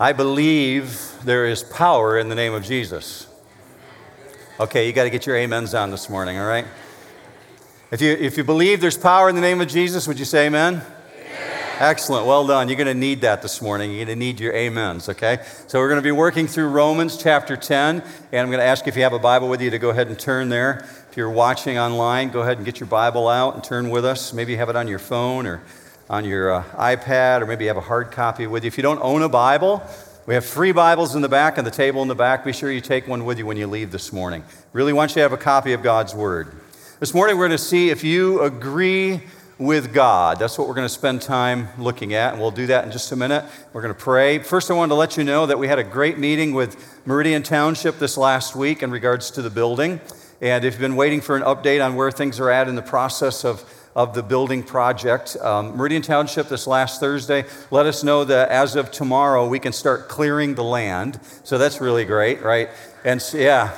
I believe there is power in the name of Jesus. Okay, you got to get your amens on this morning, all right? If you, if you believe there's power in the name of Jesus, would you say amen? amen. Excellent. Well done. You're going to need that this morning. You're going to need your amens, okay? So we're going to be working through Romans chapter 10, and I'm going to ask if you have a Bible with you to go ahead and turn there. If you're watching online, go ahead and get your Bible out and turn with us. Maybe you have it on your phone or on your uh, iPad, or maybe you have a hard copy with you. If you don't own a Bible, we have free Bibles in the back and the table in the back. Be sure you take one with you when you leave this morning. Really want you to have a copy of God's Word. This morning, we're going to see if you agree with God. That's what we're going to spend time looking at, and we'll do that in just a minute. We're going to pray. First, I wanted to let you know that we had a great meeting with Meridian Township this last week in regards to the building. And if you've been waiting for an update on where things are at in the process of of the building project. Um, Meridian Township this last Thursday let us know that as of tomorrow we can start clearing the land. So that's really great, right? And so, yeah,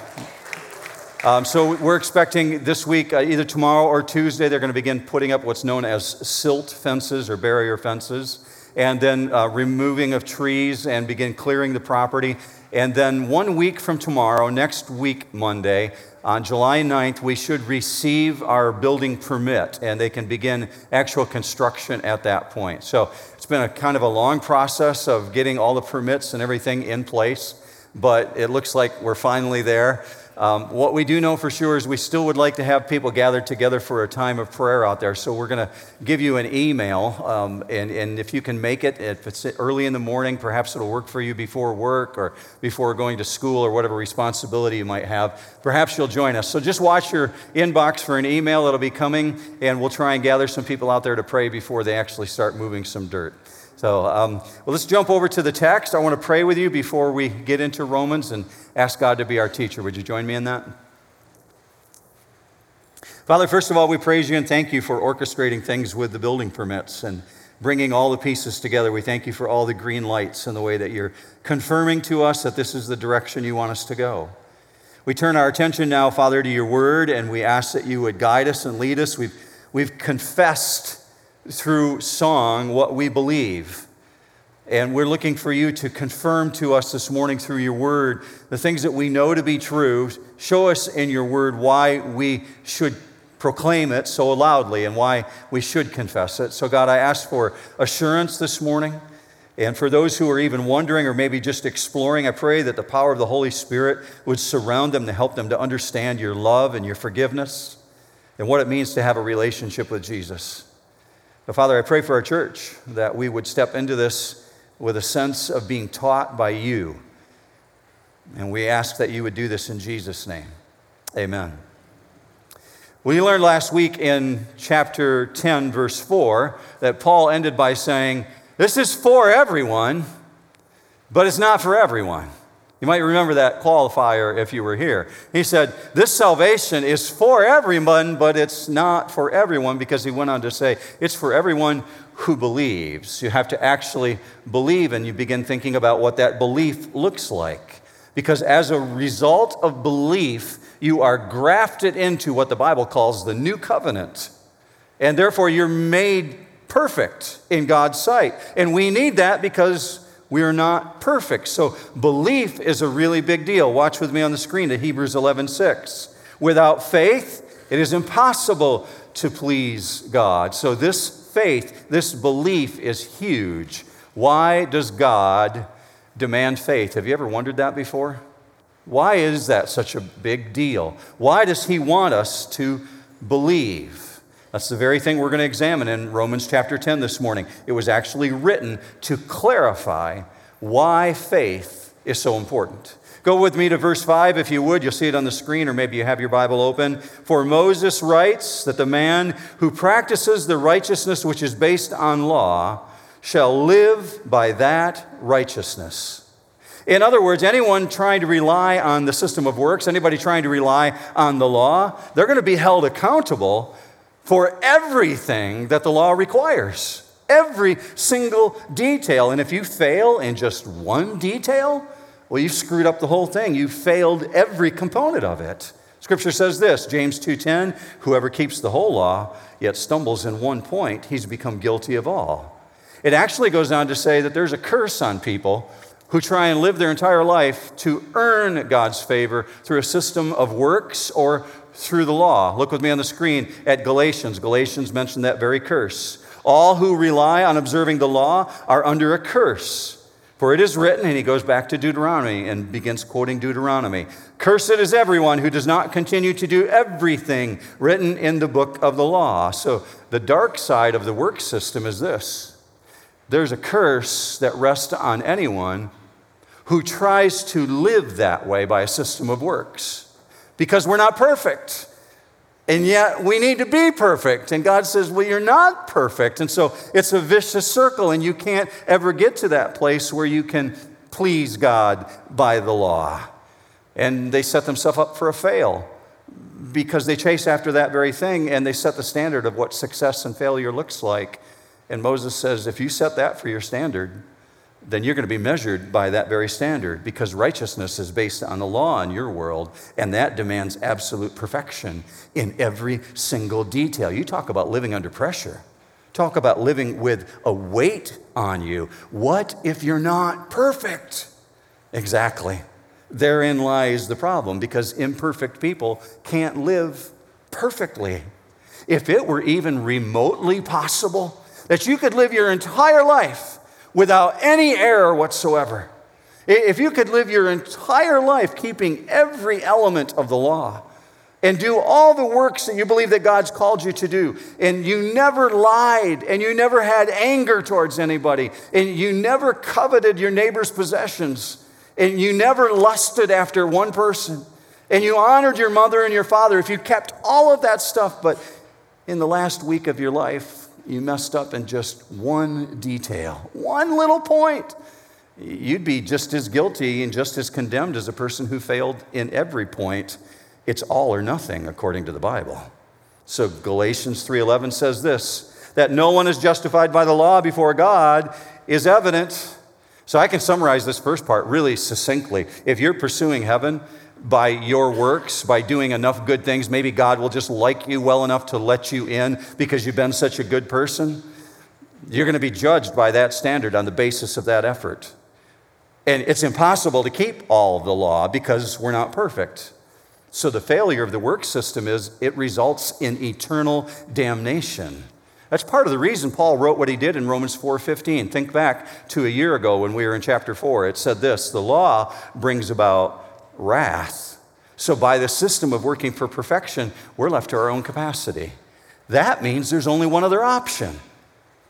um, so we're expecting this week, uh, either tomorrow or Tuesday, they're going to begin putting up what's known as silt fences or barrier fences, and then uh, removing of trees and begin clearing the property. And then one week from tomorrow, next week, Monday, on July 9th, we should receive our building permit and they can begin actual construction at that point. So it's been a kind of a long process of getting all the permits and everything in place, but it looks like we're finally there. Um, what we do know for sure is we still would like to have people gathered together for a time of prayer out there. So we're going to give you an email, um, and, and if you can make it, if it's early in the morning, perhaps it'll work for you before work or before going to school or whatever responsibility you might have. Perhaps you'll join us. So just watch your inbox for an email that'll be coming, and we'll try and gather some people out there to pray before they actually start moving some dirt. So, um, well, let's jump over to the text. I want to pray with you before we get into Romans and ask God to be our teacher. Would you join me in that? Father, first of all, we praise you and thank you for orchestrating things with the building permits and bringing all the pieces together. We thank you for all the green lights and the way that you're confirming to us that this is the direction you want us to go. We turn our attention now, Father, to your word, and we ask that you would guide us and lead us. We've, we've confessed through song what we believe. And we're looking for you to confirm to us this morning through your word the things that we know to be true. Show us in your word why we should proclaim it so loudly and why we should confess it. So, God, I ask for assurance this morning. And for those who are even wondering or maybe just exploring, I pray that the power of the Holy Spirit would surround them to help them to understand your love and your forgiveness and what it means to have a relationship with Jesus. But Father, I pray for our church that we would step into this with a sense of being taught by you. And we ask that you would do this in Jesus' name. Amen. We learned last week in chapter 10, verse 4, that Paul ended by saying, This is for everyone, but it's not for everyone. You might remember that qualifier if you were here. He said, This salvation is for everyone, but it's not for everyone because he went on to say, It's for everyone who believes. You have to actually believe, and you begin thinking about what that belief looks like. Because as a result of belief, you are grafted into what the Bible calls the new covenant. And therefore, you're made perfect in God's sight. And we need that because we are not perfect. So belief is a really big deal. Watch with me on the screen at Hebrews 11:6. Without faith, it is impossible to please God. So this faith, this belief is huge. Why does God demand faith? Have you ever wondered that before? Why is that such a big deal? Why does he want us to believe? That's the very thing we're going to examine in Romans chapter 10 this morning. It was actually written to clarify why faith is so important. Go with me to verse 5 if you would. You'll see it on the screen, or maybe you have your Bible open. For Moses writes that the man who practices the righteousness which is based on law shall live by that righteousness. In other words, anyone trying to rely on the system of works, anybody trying to rely on the law, they're going to be held accountable for everything that the law requires. Every single detail. And if you fail in just one detail, well, you've screwed up the whole thing. You've failed every component of it. Scripture says this, James 2:10, whoever keeps the whole law yet stumbles in one point, he's become guilty of all. It actually goes on to say that there's a curse on people who try and live their entire life to earn God's favor through a system of works or through the law. Look with me on the screen at Galatians. Galatians mentioned that very curse. All who rely on observing the law are under a curse. For it is written, and he goes back to Deuteronomy and begins quoting Deuteronomy Cursed is everyone who does not continue to do everything written in the book of the law. So, the dark side of the work system is this there's a curse that rests on anyone who tries to live that way by a system of works because we're not perfect. And yet we need to be perfect. And God says, Well, you're not perfect. And so it's a vicious circle, and you can't ever get to that place where you can please God by the law. And they set themselves up for a fail because they chase after that very thing and they set the standard of what success and failure looks like. And Moses says, If you set that for your standard, then you're going to be measured by that very standard because righteousness is based on the law in your world, and that demands absolute perfection in every single detail. You talk about living under pressure, talk about living with a weight on you. What if you're not perfect? Exactly. Therein lies the problem because imperfect people can't live perfectly. If it were even remotely possible that you could live your entire life without any error whatsoever. If you could live your entire life keeping every element of the law and do all the works that you believe that God's called you to do, and you never lied, and you never had anger towards anybody, and you never coveted your neighbor's possessions, and you never lusted after one person, and you honored your mother and your father, if you kept all of that stuff, but in the last week of your life, you messed up in just one detail, one little point, you'd be just as guilty and just as condemned as a person who failed in every point. It's all or nothing according to the Bible. So Galatians 3:11 says this, that no one is justified by the law before God is evident. So I can summarize this first part really succinctly. If you're pursuing heaven, by your works, by doing enough good things. Maybe God will just like you well enough to let you in because you've been such a good person. You're going to be judged by that standard on the basis of that effort. And it's impossible to keep all of the law because we're not perfect. So the failure of the work system is it results in eternal damnation. That's part of the reason Paul wrote what he did in Romans 4:15. Think back to a year ago when we were in chapter 4. It said this, the law brings about wrath. So, by the system of working for perfection, we're left to our own capacity. That means there's only one other option.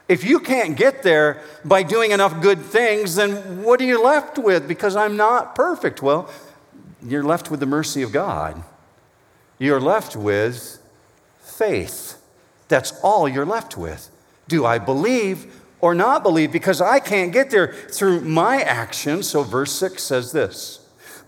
If you can't get there by doing enough good things, then what are you left with? Because I'm not perfect. Well, you're left with the mercy of God. You're left with faith. That's all you're left with. Do I believe or not believe? Because I can't get there through my actions. So, verse 6 says this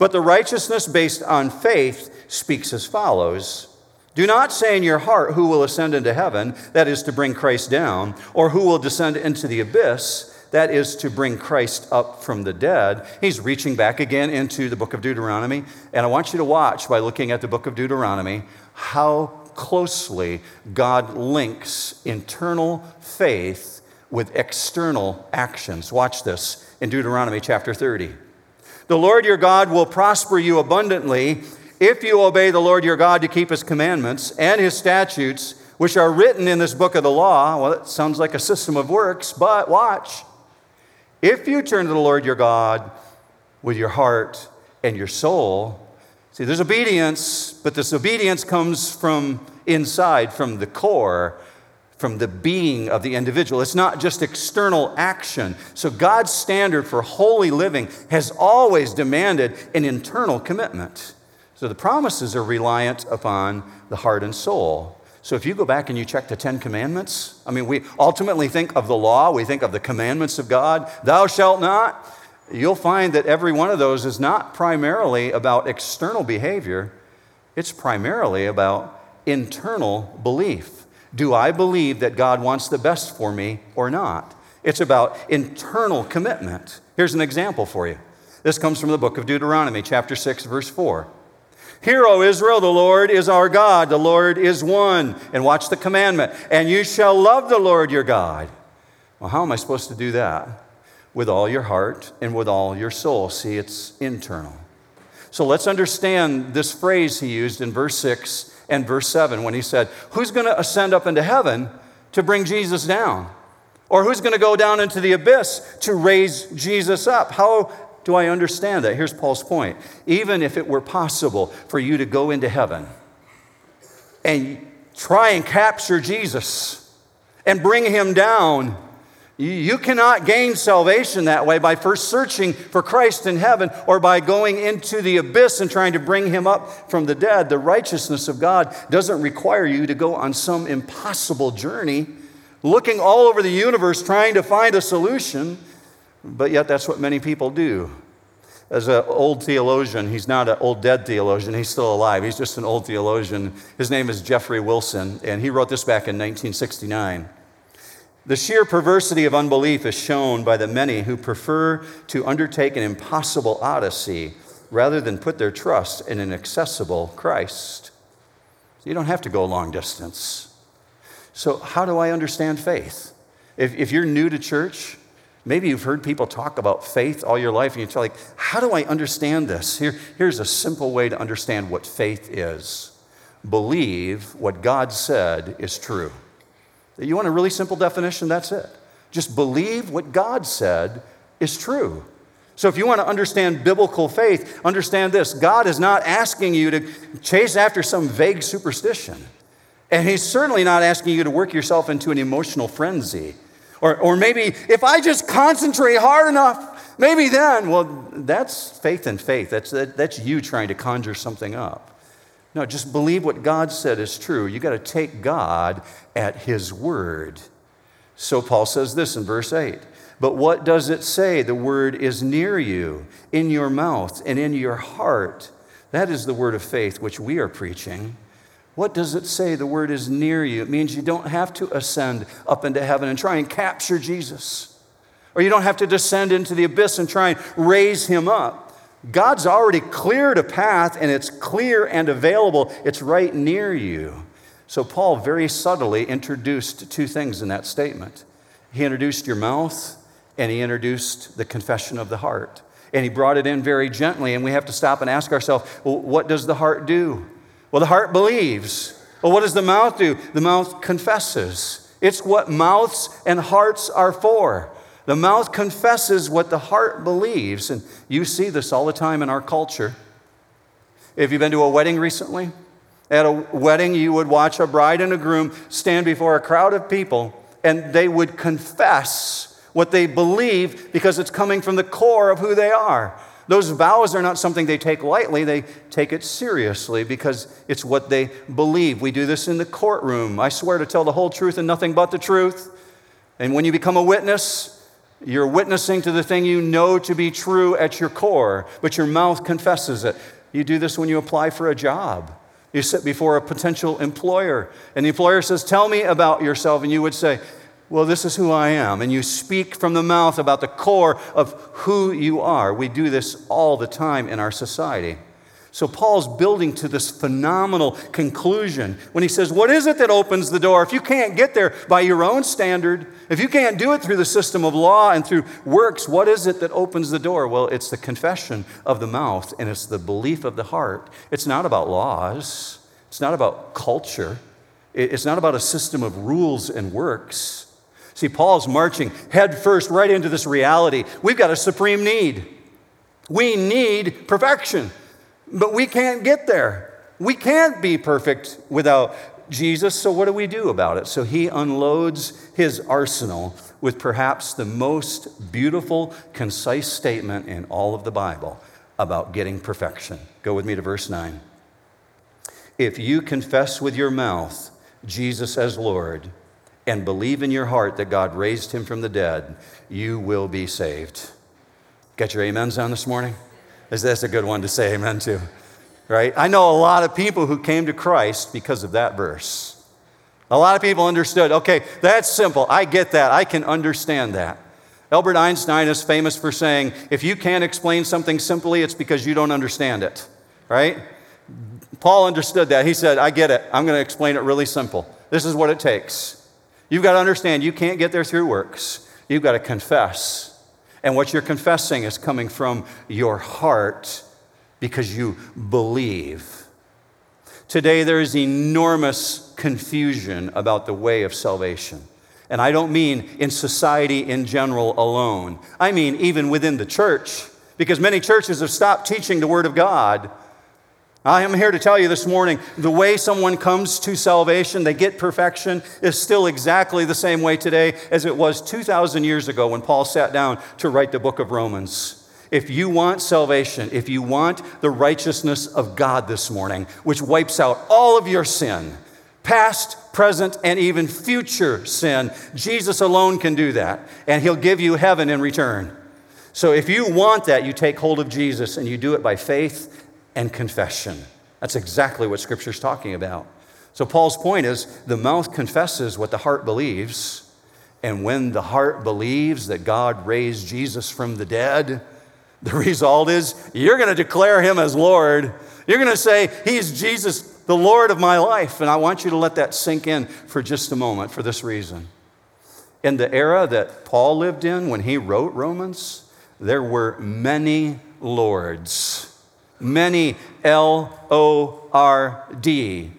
but the righteousness based on faith speaks as follows Do not say in your heart, Who will ascend into heaven? That is to bring Christ down, or who will descend into the abyss? That is to bring Christ up from the dead. He's reaching back again into the book of Deuteronomy. And I want you to watch by looking at the book of Deuteronomy how closely God links internal faith with external actions. Watch this in Deuteronomy chapter 30. The Lord your God will prosper you abundantly if you obey the Lord your God to keep his commandments and his statutes, which are written in this book of the law. Well, it sounds like a system of works, but watch. If you turn to the Lord your God with your heart and your soul, see, there's obedience, but this obedience comes from inside, from the core from the being of the individual. It's not just external action. So, God's standard for holy living has always demanded an internal commitment. So, the promises are reliant upon the heart and soul. So, if you go back and you check the Ten Commandments, I mean, we ultimately think of the law, we think of the commandments of God, thou shalt not. You'll find that every one of those is not primarily about external behavior, it's primarily about internal belief. Do I believe that God wants the best for me or not? It's about internal commitment. Here's an example for you. This comes from the book of Deuteronomy, chapter 6, verse 4. Hear, O Israel, the Lord is our God, the Lord is one. And watch the commandment. And you shall love the Lord your God. Well, how am I supposed to do that? with all your heart and with all your soul. See, it's internal. So let's understand this phrase he used in verse 6 and verse 7 when he said, Who's going to ascend up into heaven to bring Jesus down? Or who's going to go down into the abyss to raise Jesus up? How do I understand that? Here's Paul's point. Even if it were possible for you to go into heaven and try and capture Jesus and bring him down, you cannot gain salvation that way by first searching for Christ in heaven or by going into the abyss and trying to bring him up from the dead. The righteousness of God doesn't require you to go on some impossible journey, looking all over the universe trying to find a solution, but yet that's what many people do. As an old theologian, he's not an old dead theologian, he's still alive. He's just an old theologian. His name is Geoffrey Wilson, and he wrote this back in 1969. The sheer perversity of unbelief is shown by the many who prefer to undertake an impossible odyssey rather than put their trust in an accessible Christ. You don't have to go a long distance. So, how do I understand faith? If, if you're new to church, maybe you've heard people talk about faith all your life, and you're like, how do I understand this? Here, here's a simple way to understand what faith is believe what God said is true. You want a really simple definition? That's it. Just believe what God said is true. So, if you want to understand biblical faith, understand this God is not asking you to chase after some vague superstition. And He's certainly not asking you to work yourself into an emotional frenzy. Or, or maybe if I just concentrate hard enough, maybe then, well, that's faith in faith. That's, that, that's you trying to conjure something up. No, just believe what God said is true. You got to take God at His word. So Paul says this in verse 8. But what does it say? The word is near you, in your mouth and in your heart. That is the word of faith which we are preaching. What does it say? The word is near you. It means you don't have to ascend up into heaven and try and capture Jesus. Or you don't have to descend into the abyss and try and raise him up. God's already cleared a path and it's clear and available. It's right near you. So, Paul very subtly introduced two things in that statement. He introduced your mouth and he introduced the confession of the heart. And he brought it in very gently, and we have to stop and ask ourselves, well, what does the heart do? Well, the heart believes. Well, what does the mouth do? The mouth confesses. It's what mouths and hearts are for. The mouth confesses what the heart believes. And you see this all the time in our culture. If you've been to a wedding recently, at a wedding, you would watch a bride and a groom stand before a crowd of people and they would confess what they believe because it's coming from the core of who they are. Those vows are not something they take lightly, they take it seriously because it's what they believe. We do this in the courtroom. I swear to tell the whole truth and nothing but the truth. And when you become a witness, you're witnessing to the thing you know to be true at your core, but your mouth confesses it. You do this when you apply for a job. You sit before a potential employer, and the employer says, Tell me about yourself. And you would say, Well, this is who I am. And you speak from the mouth about the core of who you are. We do this all the time in our society. So Paul's building to this phenomenal conclusion when he says, What is it that opens the door? If you can't get there by your own standard, if you can't do it through the system of law and through works, what is it that opens the door? Well, it's the confession of the mouth and it's the belief of the heart. It's not about laws, it's not about culture, it's not about a system of rules and works. See, Paul's marching headfirst right into this reality. We've got a supreme need. We need perfection. But we can't get there. We can't be perfect without Jesus, so what do we do about it? So he unloads his arsenal with perhaps the most beautiful, concise statement in all of the Bible about getting perfection. Go with me to verse 9. If you confess with your mouth Jesus as Lord and believe in your heart that God raised him from the dead, you will be saved. Get your amens on this morning? That's a good one to say amen to, right? I know a lot of people who came to Christ because of that verse. A lot of people understood, okay, that's simple. I get that. I can understand that. Albert Einstein is famous for saying, if you can't explain something simply, it's because you don't understand it, right? Paul understood that. He said, I get it. I'm going to explain it really simple. This is what it takes. You've got to understand you can't get there through works. You've got to confess And what you're confessing is coming from your heart because you believe. Today, there is enormous confusion about the way of salvation. And I don't mean in society in general alone, I mean even within the church, because many churches have stopped teaching the Word of God. I am here to tell you this morning the way someone comes to salvation, they get perfection, is still exactly the same way today as it was 2,000 years ago when Paul sat down to write the book of Romans. If you want salvation, if you want the righteousness of God this morning, which wipes out all of your sin, past, present, and even future sin, Jesus alone can do that, and He'll give you heaven in return. So if you want that, you take hold of Jesus and you do it by faith and confession. That's exactly what Scripture's talking about. So Paul's point is the mouth confesses what the heart believes, and when the heart believes that God raised Jesus from the dead, the result is you're going to declare him as Lord. You're going to say, He's Jesus, the Lord of my life. And I want you to let that sink in for just a moment for this reason. In the era that Paul lived in when he wrote Romans, there were many lords, many L O R D.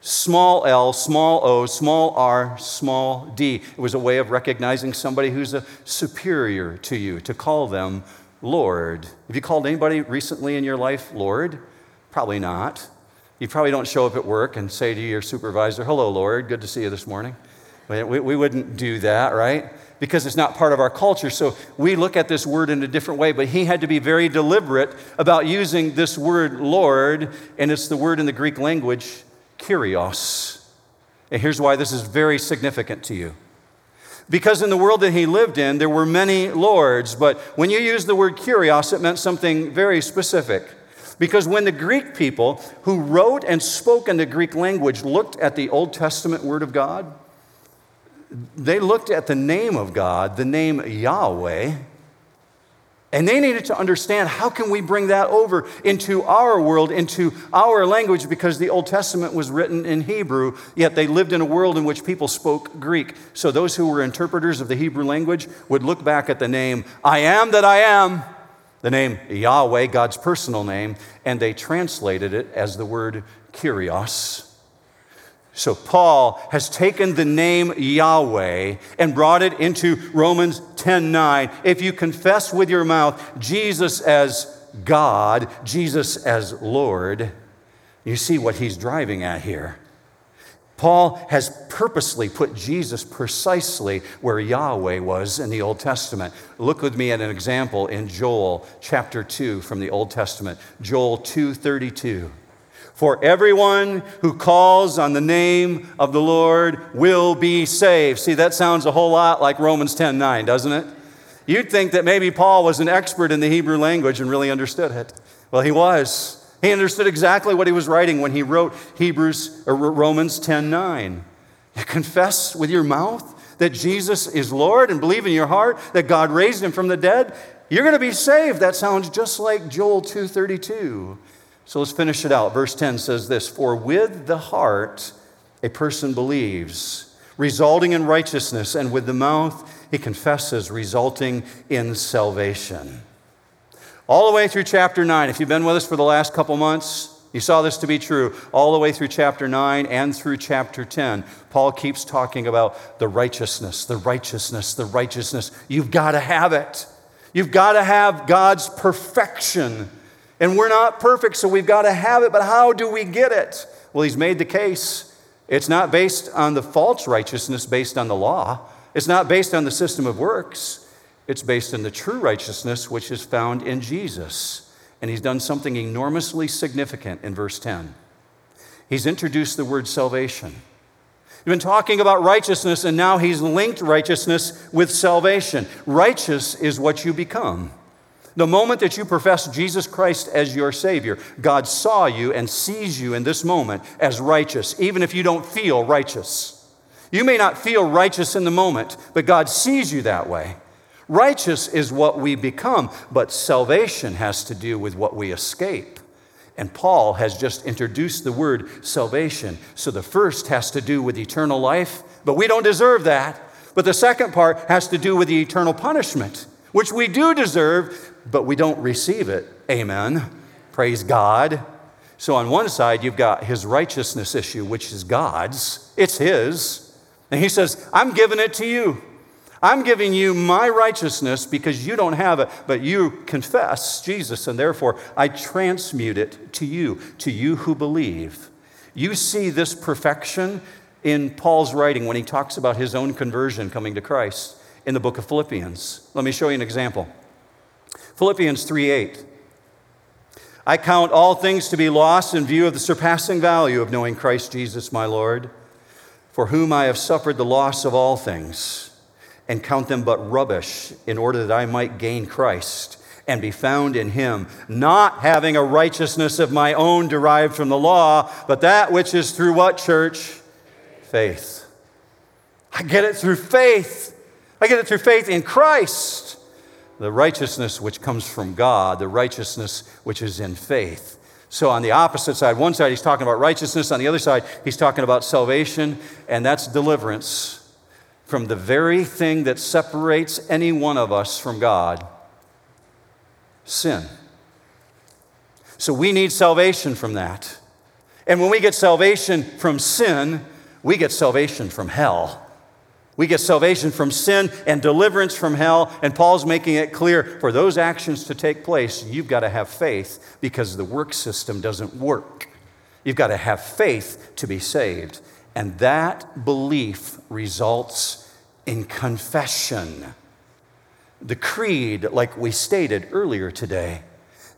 Small l, small o, small r, small d. It was a way of recognizing somebody who's a superior to you, to call them Lord. Have you called anybody recently in your life Lord? Probably not. You probably don't show up at work and say to your supervisor, Hello, Lord, good to see you this morning. We, we wouldn't do that, right? Because it's not part of our culture. So we look at this word in a different way, but he had to be very deliberate about using this word Lord, and it's the word in the Greek language, kyrios. And here's why this is very significant to you. Because in the world that he lived in, there were many lords, but when you use the word kyrios, it meant something very specific. Because when the Greek people who wrote and spoke in the Greek language looked at the Old Testament Word of God, they looked at the name of God, the name Yahweh, and they needed to understand how can we bring that over into our world, into our language, because the Old Testament was written in Hebrew, yet they lived in a world in which people spoke Greek. So those who were interpreters of the Hebrew language would look back at the name, I am that I am, the name Yahweh, God's personal name, and they translated it as the word Kyrios so Paul has taken the name Yahweh and brought it into Romans 10:9. If you confess with your mouth Jesus as God, Jesus as Lord, you see what he's driving at here. Paul has purposely put Jesus precisely where Yahweh was in the Old Testament. Look with me at an example in Joel chapter 2 from the Old Testament. Joel 2:32. For everyone who calls on the name of the Lord will be saved. See, that sounds a whole lot like Romans 10 9, doesn't it? You'd think that maybe Paul was an expert in the Hebrew language and really understood it. Well, he was. He understood exactly what he was writing when he wrote Hebrews uh, or Romans 10 9. You confess with your mouth that Jesus is Lord and believe in your heart that God raised him from the dead, you're going to be saved. That sounds just like Joel 232. So let's finish it out. Verse 10 says this For with the heart a person believes, resulting in righteousness, and with the mouth he confesses, resulting in salvation. All the way through chapter 9, if you've been with us for the last couple months, you saw this to be true all the way through chapter 9 and through chapter 10. Paul keeps talking about the righteousness, the righteousness, the righteousness. You've got to have it. You've got to have God's perfection and we're not perfect, so we've got to have it, but how do we get it? Well, he's made the case. It's not based on the false righteousness based on the law, it's not based on the system of works. It's based on the true righteousness which is found in Jesus. And he's done something enormously significant in verse 10. He's introduced the word salvation. We've been talking about righteousness, and now he's linked righteousness with salvation. Righteous is what you become. The moment that you profess Jesus Christ as your Savior, God saw you and sees you in this moment as righteous, even if you don't feel righteous. You may not feel righteous in the moment, but God sees you that way. Righteous is what we become, but salvation has to do with what we escape. And Paul has just introduced the word salvation. So the first has to do with eternal life, but we don't deserve that. But the second part has to do with the eternal punishment which we do deserve, but we don't receive it. Amen. Praise God. So, on one side, you've got his righteousness issue, which is God's, it's his. And he says, I'm giving it to you. I'm giving you my righteousness because you don't have it, but you confess Jesus, and therefore I transmute it to you, to you who believe. You see this perfection in Paul's writing when he talks about his own conversion coming to Christ in the book of Philippians. Let me show you an example. Philippians 3 8. I count all things to be lost in view of the surpassing value of knowing Christ Jesus my Lord, for whom I have suffered the loss of all things and count them but rubbish in order that I might gain Christ and be found in him, not having a righteousness of my own derived from the law, but that which is through what, church? Faith. I get it through faith. I get it through faith in Christ. The righteousness which comes from God, the righteousness which is in faith. So, on the opposite side, one side he's talking about righteousness, on the other side, he's talking about salvation, and that's deliverance from the very thing that separates any one of us from God sin. So we need salvation from that. And when we get salvation from sin, we get salvation from hell. We get salvation from sin and deliverance from hell. And Paul's making it clear for those actions to take place, you've got to have faith because the work system doesn't work. You've got to have faith to be saved. And that belief results in confession. The creed, like we stated earlier today,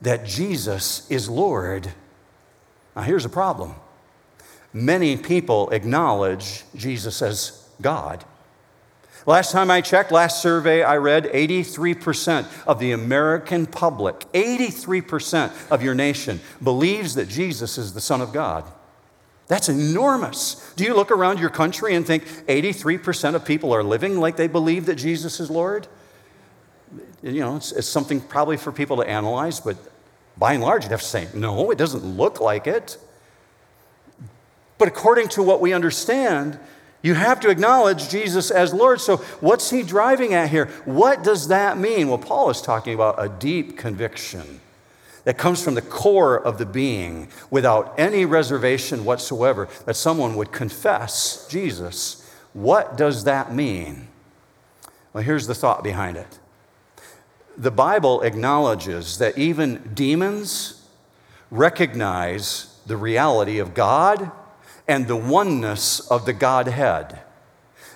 that Jesus is Lord. Now, here's a problem many people acknowledge Jesus as God. Last time I checked, last survey I read, 83% of the American public, 83% of your nation believes that Jesus is the Son of God. That's enormous. Do you look around your country and think 83% of people are living like they believe that Jesus is Lord? You know, it's, it's something probably for people to analyze, but by and large, you'd have to say, no, it doesn't look like it. But according to what we understand, you have to acknowledge Jesus as Lord. So, what's he driving at here? What does that mean? Well, Paul is talking about a deep conviction that comes from the core of the being without any reservation whatsoever, that someone would confess Jesus. What does that mean? Well, here's the thought behind it. The Bible acknowledges that even demons recognize the reality of God and the oneness of the Godhead.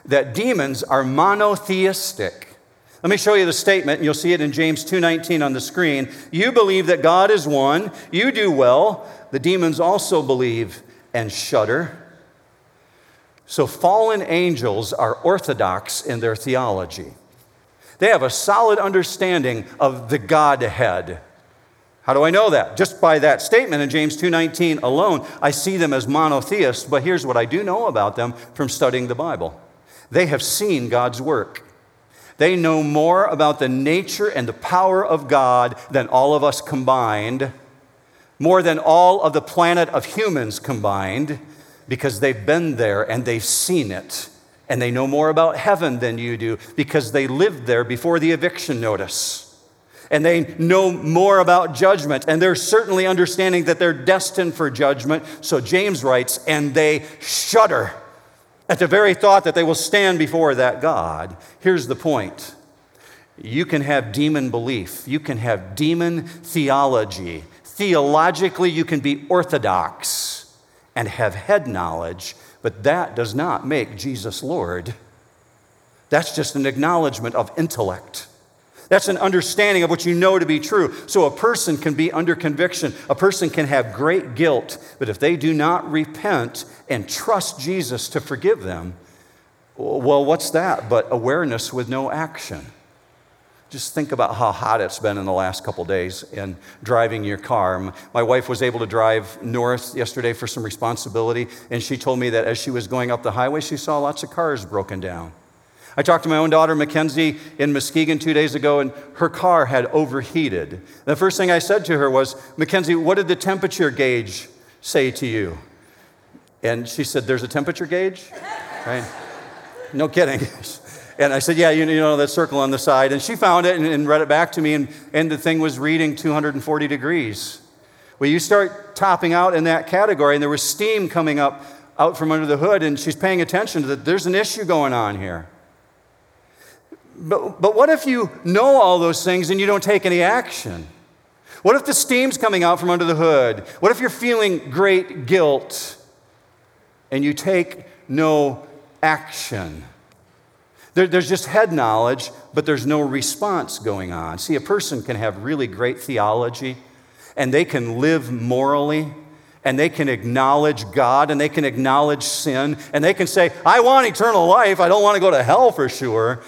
That demons are monotheistic. Let me show you the statement, and you'll see it in James 2:19 on the screen. You believe that God is one, you do well. The demons also believe and shudder. So fallen angels are orthodox in their theology. They have a solid understanding of the Godhead. How do I know that? Just by that statement in James 2:19 alone, I see them as monotheists, but here's what I do know about them from studying the Bible. They have seen God's work. They know more about the nature and the power of God than all of us combined, more than all of the planet of humans combined, because they've been there and they've seen it. And they know more about heaven than you do because they lived there before the eviction notice. And they know more about judgment, and they're certainly understanding that they're destined for judgment. So James writes, and they shudder at the very thought that they will stand before that God. Here's the point you can have demon belief, you can have demon theology. Theologically, you can be orthodox and have head knowledge, but that does not make Jesus Lord. That's just an acknowledgement of intellect. That's an understanding of what you know to be true. So a person can be under conviction. A person can have great guilt, but if they do not repent and trust Jesus to forgive them, well, what's that but awareness with no action? Just think about how hot it's been in the last couple days and driving your car. My wife was able to drive north yesterday for some responsibility, and she told me that as she was going up the highway, she saw lots of cars broken down. I talked to my own daughter, Mackenzie, in Muskegon two days ago, and her car had overheated. The first thing I said to her was, Mackenzie, what did the temperature gauge say to you? And she said, There's a temperature gauge? Right? No kidding. And I said, Yeah, you, know that circle on the side. And she found it and, and read it back to me, and, and the thing was reading 240 degrees. Well, you start topping out in that category, and there was steam coming up out from under the hood, and she's paying attention to that. There's an issue going on here. But, but what if you know all those things and you don't take any action? What if the steam's coming out from under the hood? What if you're feeling great guilt and you take no action? There, there's just head knowledge, but there's no response going on. See, a person can have really great theology and they can live morally and they can acknowledge God and they can acknowledge sin and they can say, I want eternal life. I don't want to go to hell for sure,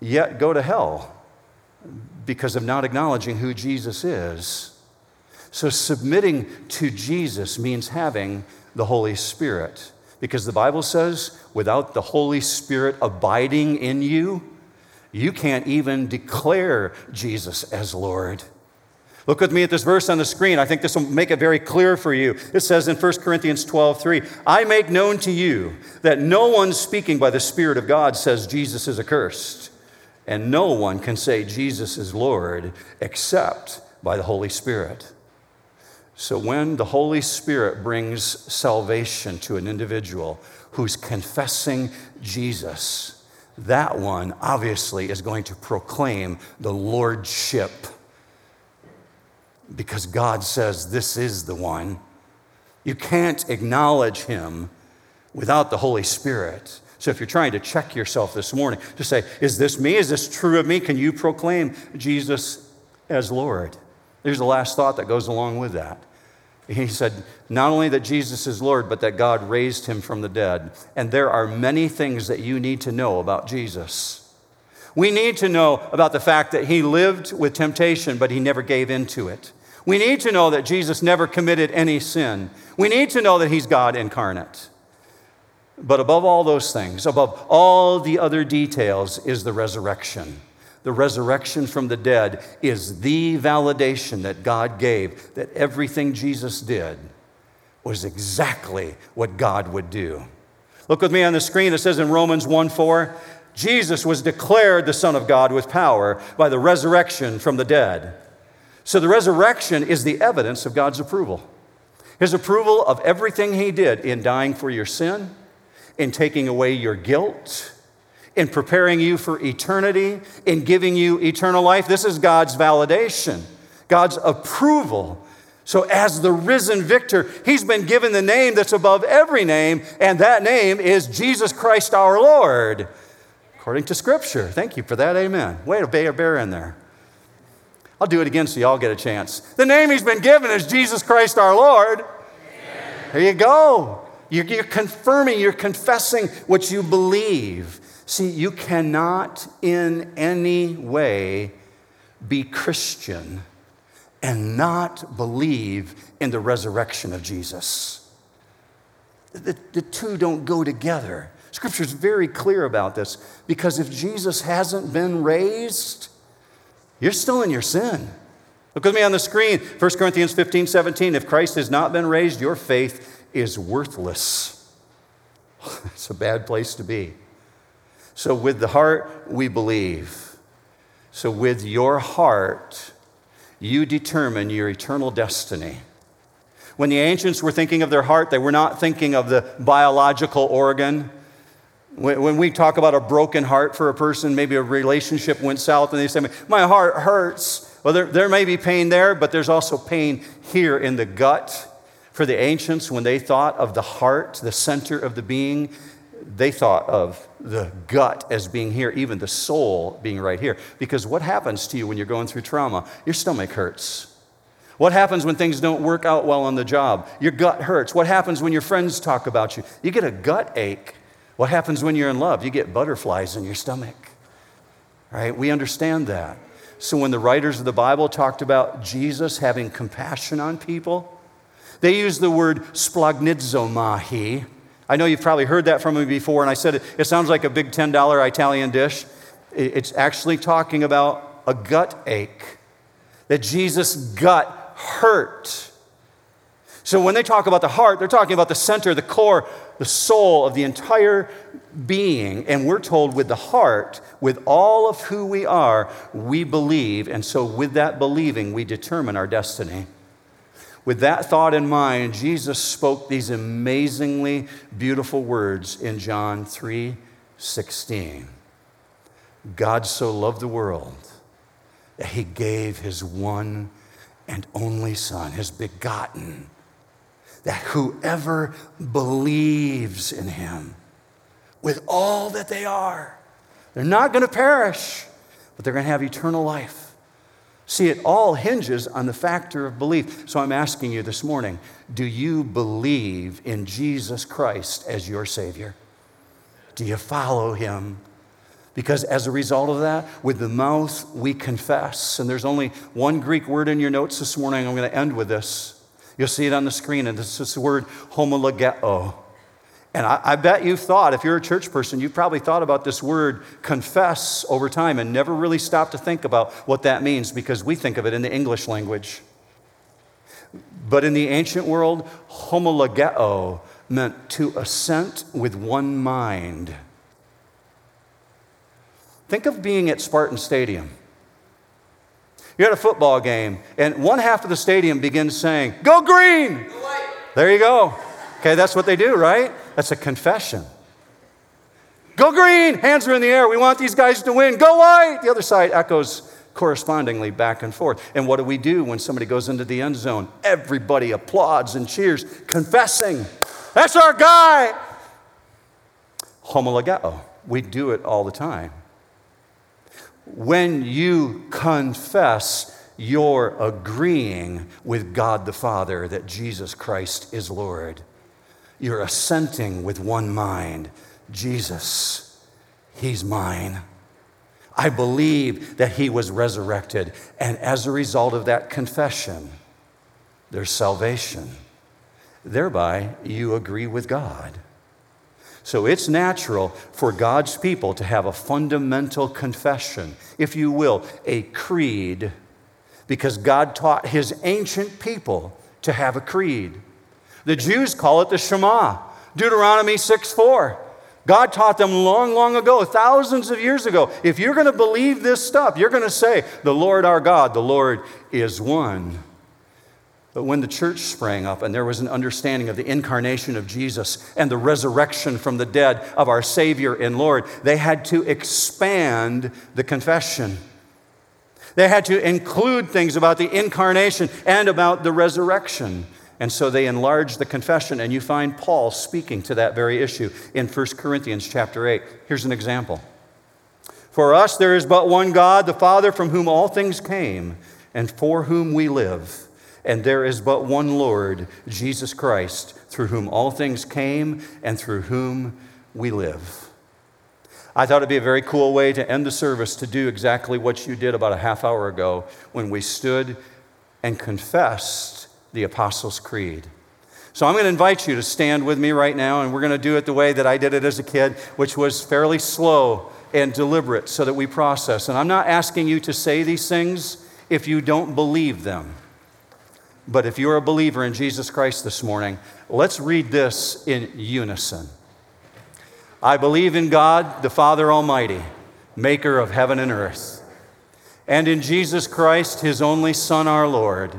yet go to hell because of not acknowledging who Jesus is. So, submitting to Jesus means having the Holy Spirit because the Bible says without the Holy Spirit abiding in you, you can't even declare Jesus as Lord. Look with me at this verse on the screen. I think this will make it very clear for you. It says in 1 Corinthians 12, 3, I make known to you that no one speaking by the Spirit of God says Jesus is accursed, and no one can say Jesus is Lord except by the Holy Spirit. So when the Holy Spirit brings salvation to an individual who's confessing Jesus, that one obviously is going to proclaim the Lordship because God says this is the one. You can't acknowledge him without the Holy Spirit. So if you're trying to check yourself this morning to say, is this me? Is this true of me? Can you proclaim Jesus as Lord? There's the last thought that goes along with that. He said, not only that Jesus is Lord, but that God raised him from the dead. And there are many things that you need to know about Jesus. We need to know about the fact that he lived with temptation, but he never gave in to it. We need to know that Jesus never committed any sin. We need to know that he's God incarnate. But above all those things, above all the other details, is the resurrection. The resurrection from the dead is the validation that God gave that everything Jesus did was exactly what God would do. Look with me on the screen. It says in Romans 1 4, Jesus was declared the Son of God with power by the resurrection from the dead. So the resurrection is the evidence of God's approval. His approval of everything He did in dying for your sin, in taking away your guilt, in preparing you for eternity, in giving you eternal life. This is God's validation, God's approval. So, as the risen victor, he's been given the name that's above every name, and that name is Jesus Christ our Lord, according to Scripture. Thank you for that. Amen. Way to bear in there. I'll do it again so y'all get a chance. The name he's been given is Jesus Christ our Lord. Amen. There you go. You're, you're confirming, you're confessing what you believe. See, you cannot in any way be Christian and not believe in the resurrection of Jesus. The, the two don't go together. Scripture is very clear about this because if Jesus hasn't been raised, you're still in your sin. Look with me on the screen 1 Corinthians 15 17. If Christ has not been raised, your faith is worthless. It's a bad place to be. So, with the heart, we believe. So, with your heart, you determine your eternal destiny. When the ancients were thinking of their heart, they were not thinking of the biological organ. When we talk about a broken heart for a person, maybe a relationship went south and they say, My heart hurts. Well, there, there may be pain there, but there's also pain here in the gut. For the ancients, when they thought of the heart, the center of the being, they thought of the gut as being here, even the soul being right here. Because what happens to you when you're going through trauma? Your stomach hurts. What happens when things don't work out well on the job? Your gut hurts. What happens when your friends talk about you? You get a gut ache. What happens when you're in love? You get butterflies in your stomach, right? We understand that. So when the writers of the Bible talked about Jesus having compassion on people, they use the word splanchnizomai. I know you've probably heard that from me before, and I said it, it sounds like a big $10 Italian dish. It's actually talking about a gut ache, that Jesus' gut hurt So when they talk about the heart, they're talking about the center, the core, the soul of the entire being. And we're told with the heart, with all of who we are, we believe. And so with that believing, we determine our destiny. With that thought in mind, Jesus spoke these amazingly beautiful words in John 3 16. God so loved the world that he gave his one and only Son, his begotten that whoever believes in him with all that they are, they're not going to perish, but they're going to have eternal life. See, it all hinges on the factor of belief. So I'm asking you this morning do you believe in Jesus Christ as your Savior? Do you follow Him? Because as a result of that, with the mouth we confess. And there's only one Greek word in your notes this morning. I'm going to end with this You'll see it on the screen, and this is the word homologeo. And I, I, bet you've thought, if you're a church person, you've probably thought about this word confess over time and never really stopped to think about what that means because we think of it in the English language. But in the ancient world, homologeo meant to assent with one mind. Think of being at Spartan Stadium. You're at a football game, and one half of the stadium begins saying, Go green! there you go. Okay, that's what they do, right? That's a confession. Go green! Hands are in the air. We want these guys to win. Go white! The other side echoes correspondingly back and forth. And what do we do when somebody goes into the end zone? Everybody applauds and cheers, confessing. That's our guy! Homologeo. We do it all the time when you confess, you're agreeing with God the Father that Jesus Christ is Lord. You're assenting with one mind Jesus, He's mine. I believe that He was resurrected. And as a result of that confession, there's salvation. Thereby, you agree with God. So it's natural for God's people to have a fundamental confession, if you will, a creed, because God taught his ancient people to have a creed. The Jews call it the Shema, Deuteronomy 6 4. God taught them long, long ago, thousands of years ago. If you're going to believe this stuff, you're going to say, The Lord our God, the Lord is one. But when the church sprang up and there was an understanding of the incarnation of Jesus and the resurrection from the dead of our Savior and Lord, they had to expand the confession. They had to include things about the incarnation and about the resurrection. And so they enlarged the confession, and you find Paul speaking to that very issue in 1 Corinthians chapter 8. Here's an example. For us, there is but one God, the Father, from whom all things came, and for whom we live and there is but one Lord, Jesus Christ, through whom all things came and through whom we live. I thought it'd be a very cool way to end the service to do exactly what you did about a half hour ago when we stood and confessed the Apostles' Creed. So I'm going to invite you to stand with me right now, and we're going to do it the way that I did it as a kid, which was fairly slow and deliberate so that we process. And I'm not asking you to say these things if you don't believe them. But if you're a believer in Jesus Christ this morning, let's read this in unison. I believe in God, the Father Almighty, maker of heaven and earth, and in Jesus Christ, his only Son, our Lord,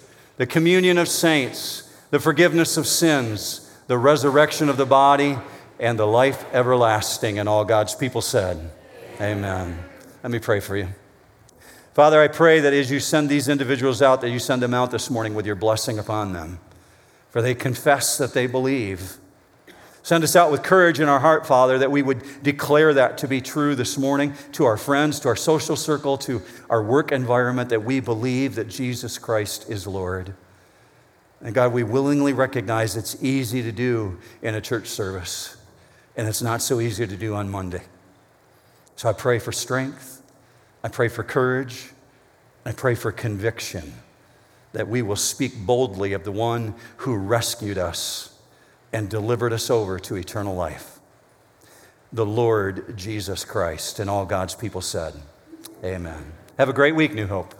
the communion of saints, the forgiveness of sins, the resurrection of the body, and the life everlasting. And all God's people said, Amen. Amen. Let me pray for you. Father, I pray that as you send these individuals out, that you send them out this morning with your blessing upon them, for they confess that they believe. Send us out with courage in our heart, Father, that we would declare that to be true this morning to our friends, to our social circle, to our work environment, that we believe that Jesus Christ is Lord. And God, we willingly recognize it's easy to do in a church service, and it's not so easy to do on Monday. So I pray for strength, I pray for courage, I pray for conviction that we will speak boldly of the one who rescued us and delivered us over to eternal life, the Lord Jesus Christ. And all God's people said, Amen. Have a great week, New Hope.